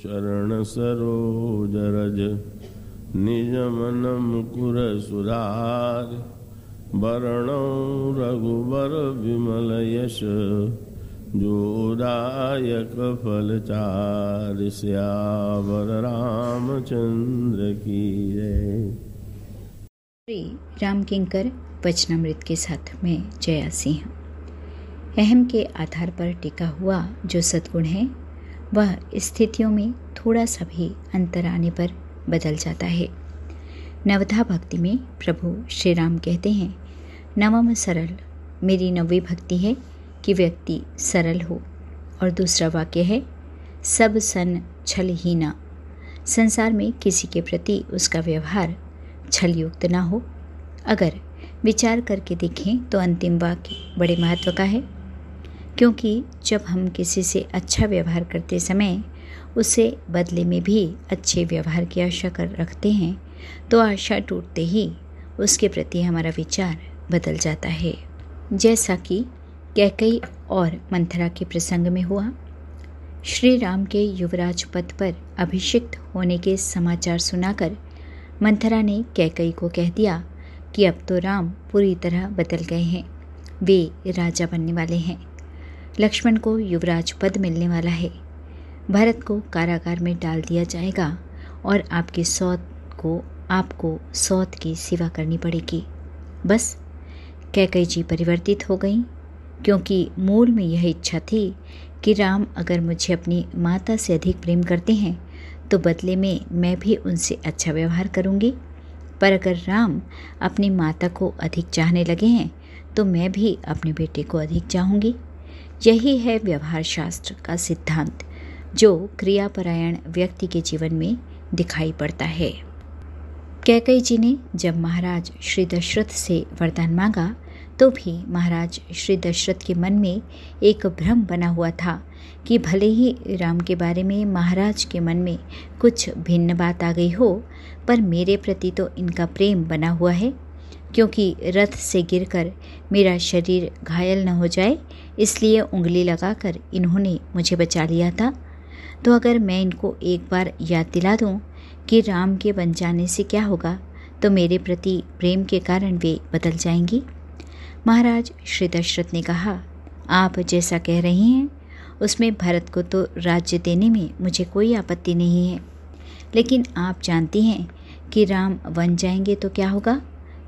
चरण सरोज रज, निज मन मुकुर सुधार। वरणौ रघुबर विमल यश जोदायक फलचार श्यावर रामचंद्र की जय। श्री राम किंकर वचनामृत के साथ में जया सिंह। अहम के आधार पर टिका हुआ जो सद्गुण है वह स्थितियों में थोड़ा सा भी अंतर आने पर बदल जाता है। नवधा भक्ति में प्रभु श्री राम कहते हैं, नवम सरल, मेरी नवी भक्ति है कि व्यक्ति सरल हो। और दूसरा वाक्य है, सब सन छल ही ना। संसार में किसी के प्रति उसका व्यवहार छलयुक्त ना हो। अगर विचार करके देखें तो अंतिम वाक्य बड़े महत्व का है। क्योंकि जब हम किसी से अच्छा व्यवहार करते समय उसे बदले में भी अच्छे व्यवहार की आशा कर रखते हैं तो आशा टूटते ही उसके प्रति हमारा विचार बदल जाता है। जैसा कि कैकई और मंथरा के प्रसंग में हुआ, श्री राम के युवराज पद पर अभिषिक्त होने के समाचार सुनाकर मंथरा ने कैकई को कह दिया कि अब तो राम पूरी तरह बदल गए हैं। वे राजा बनने वाले हैं। लक्ष्मण को युवराज पद मिलने वाला है। भरत को कारागार में डाल दिया जाएगा और आपके सौत को, आपको सौत की सेवा करनी पड़ेगी। बस, कैकई जी परिवर्तित हो गई, क्योंकि मूल में यह इच्छा थी कि राम अगर मुझे अपनी माता से अधिक प्रेम करते हैं तो बदले में मैं भी उनसे अच्छा व्यवहार करूँगी। पर अगर राम अपनी माता को अधिक चाहने लगे हैं तो मैं भी अपने बेटे को अधिक चाहूँगी। यही है व्यवहार शास्त्र का सिद्धांत, जो क्रियापरायण व्यक्ति के जीवन में दिखाई पड़ता है। कैकई जी ने जब महाराज श्री दशरथ से वरदान मांगा तो भी महाराज श्री दशरथ के मन में एक भ्रम बना हुआ था कि भले ही राम के बारे में महाराज के मन में कुछ भिन्न बात आ गई हो, पर मेरे प्रति तो इनका प्रेम बना हुआ है। क्योंकि रथ से गिरकर मेरा शरीर घायल न हो जाए, इसलिए उंगली लगाकर इन्होंने मुझे बचा लिया था। तो अगर मैं इनको एक बार याद दिला दूँ कि राम के बन जाने से क्या होगा तो मेरे प्रति प्रेम के कारण वे बदल जाएँगी। महाराज श्री दशरथ ने कहा, आप जैसा कह रही हैं, उसमें भरत को तो राज्य देने में मुझे कोई आपत्ति नहीं है। लेकिन आप जानती हैं कि राम बन जाएँगे तो क्या होगा?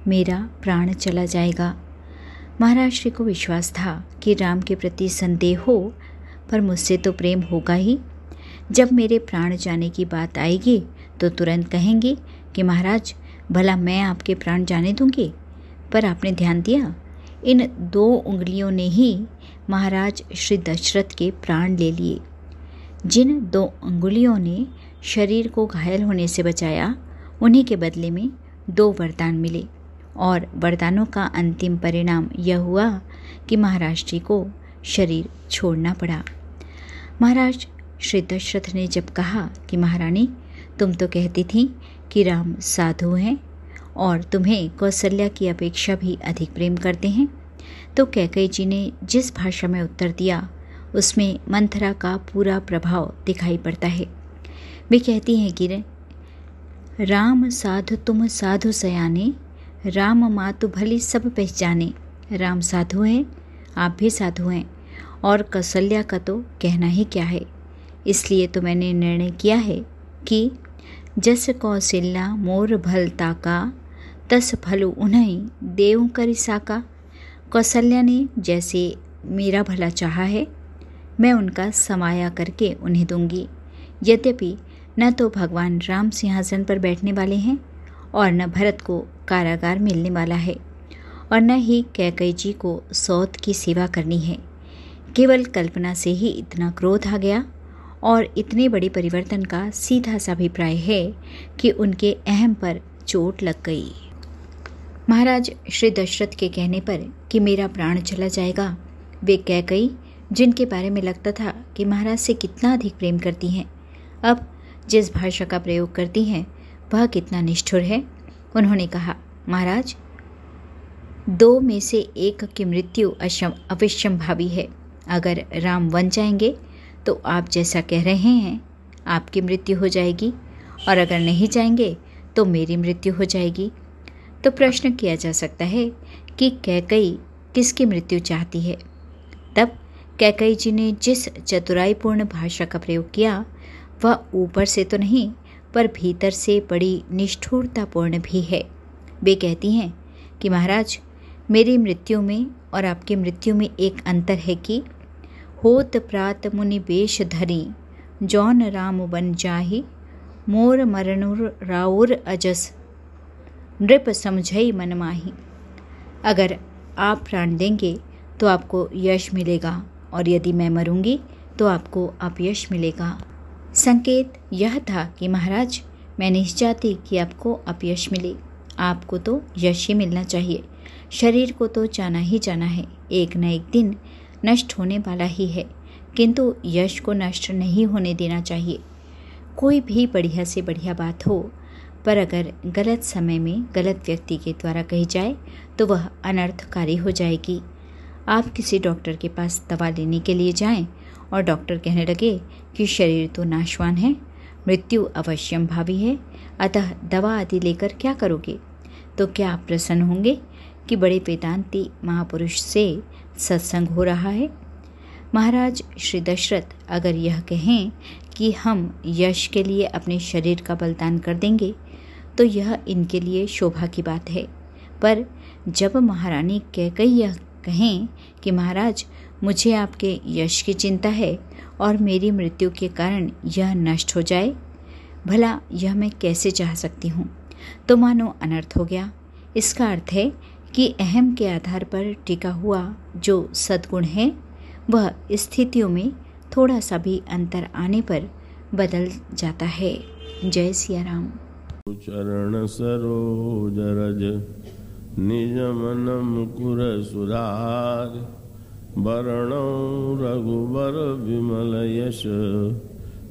मेरा प्राण चला जाएगा। महाराज श्री को विश्वास था कि राम के प्रति संदेह हो, पर मुझसे तो प्रेम होगा ही। जब मेरे प्राण जाने की बात आएगी तो तुरंत कहेंगे कि महाराज, भला मैं आपके प्राण जाने दूँगी? पर आपने ध्यान दिया? इन दो उंगलियों ने ही महाराज श्री दशरथ के प्राण ले लिए। जिन दो उंगलियों ने शरीर को घायल होने से बचाया, उन्हीं के बदले में दो वरदान मिले। और वरदानों का अंतिम परिणाम यह हुआ कि महाराज जी को शरीर छोड़ना पड़ा। महाराज श्री दशरथ ने जब कहा कि महारानी, तुम तो कहती थी कि राम साधु हैं और तुम्हें कौशल्या की अपेक्षा भी अधिक प्रेम करते हैं तो कैकई जी ने जिस भाषा में उत्तर दिया, उसमें मंथरा का पूरा प्रभाव दिखाई पड़ता है। वे कहती हैं कि राम साधु तुम साधु सयाने राम मातु भली सब पहचाने। राम साधु हैं, आप भी साधु हैं, और कौशल्या का तो कहना ही क्या है? इसलिए तो मैंने निर्णय किया है कि जस कौशल्या मोर भल ताका, तस फलु उन्हें देव करी साका। कौशल्या ने जैसे मेरा भला चाहा है, मैं उनका समाया करके उन्हें दूँगी। यद्यपि न तो भगवान राम सिंहासन पर बैठने वाले हैं और न भरत को कारागार मिलने वाला है और न ही कैकई जी को सौत की सेवा करनी है। केवल कल्पना से ही इतना क्रोध आ गया और इतने बड़े परिवर्तन का सीधा सा अभिप्राय है कि उनके अहम पर चोट लग गई। महाराज श्री दशरथ के कहने पर कि मेरा प्राण चला जाएगा, वे कह गई जिनके बारे में लगता था कि महाराज से कितना अधिक प्रेम करती हैं, अब जिस भाषा का प्रयोग करती हैं वह कितना निष्ठुर है, उन्होंने कहा, महाराज, दो में से एक की मृत्यु अवश्यम भावी है। अगर राम वन जाएँगे तो आप जैसा कह रहे हैं, आपकी मृत्यु हो जाएगी। और अगर नहीं जाएँगे तो मेरी मृत्यु हो जाएगी। तो प्रश्न किया जा सकता है कि कैकई किसकी मृत्यु चाहती है। तब कैकई जी ने जिस चतुराईपूर्ण भाषा का प्रयोग किया, वह ऊपर से तो नहीं पर भीतर से बड़ी निष्ठुरतापूर्ण भी है। वे कहती हैं कि, महाराज, मेरी मृत्यु में और आपकी मृत्यु में एक अंतर है कि होत प्रात मुनि वेश धरी, जौन राम बन जाही, मोर मरणुर राउर अजस, नृप समझई मन माही। अगर आप प्राण देंगे तो आपको यश मिलेगा, और यदि मैं मरूँगी तो आपको अपयश मिलेगा। संकेत यह था कि महाराज, मैं नहीं चाहती कि आपको अपयश मिले। आपको तो यश ही मिलना चाहिए। शरीर को तो जाना ही जाना है। एक न एक दिन नष्ट होने वाला ही है। किंतु यश को नष्ट नहीं होने देना चाहिए। कोई भी बढ़िया से बढ़िया बात हो, पर अगर गलत समय में गलत व्यक्ति के द्वारा कही जाए तो वह अनर्थकारी हो जाएगी। आप किसी डॉक्टर के पास दवा लेने के लिए जाएँ और डॉक्टर कहने लगे कि शरीर तो नाशवान है, मृत्यु अवश्यम भावी है, अतः दवा आदि लेकर क्या करोगे? तो क्या आप प्रसन्न होंगे कि बड़े वेदांति महापुरुष से सत्संग हो रहा है? महाराज श्री दशरथ, अगर यह कहें कि हम यश के लिए अपने शरीर का बलिदान कर देंगे तो यह इनके लिए शोभा की बात है। पर जब महारानी कहकर यह कहें कि महाराज मुझे आपके यश की चिंता है और मेरी मृत्यु के कारण यह नष्ट हो जाए। भला, यह मैं कैसे चाह सकती हूँ? तो मानो अनर्थ हो गया। इसका अर्थ है कि अहम के आधार पर टिका हुआ जो सद्गुण है, वह स्थितियों में थोड़ा सा भी अंतर आने पर बदल जाता है। जय सिया राम चरण सरोज रज, निज मन मुकुर वरण रघुबर विमल यश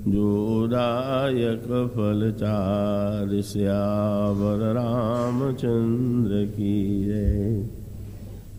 जोदायक फल चार श्यावर रामचंद्र की जय।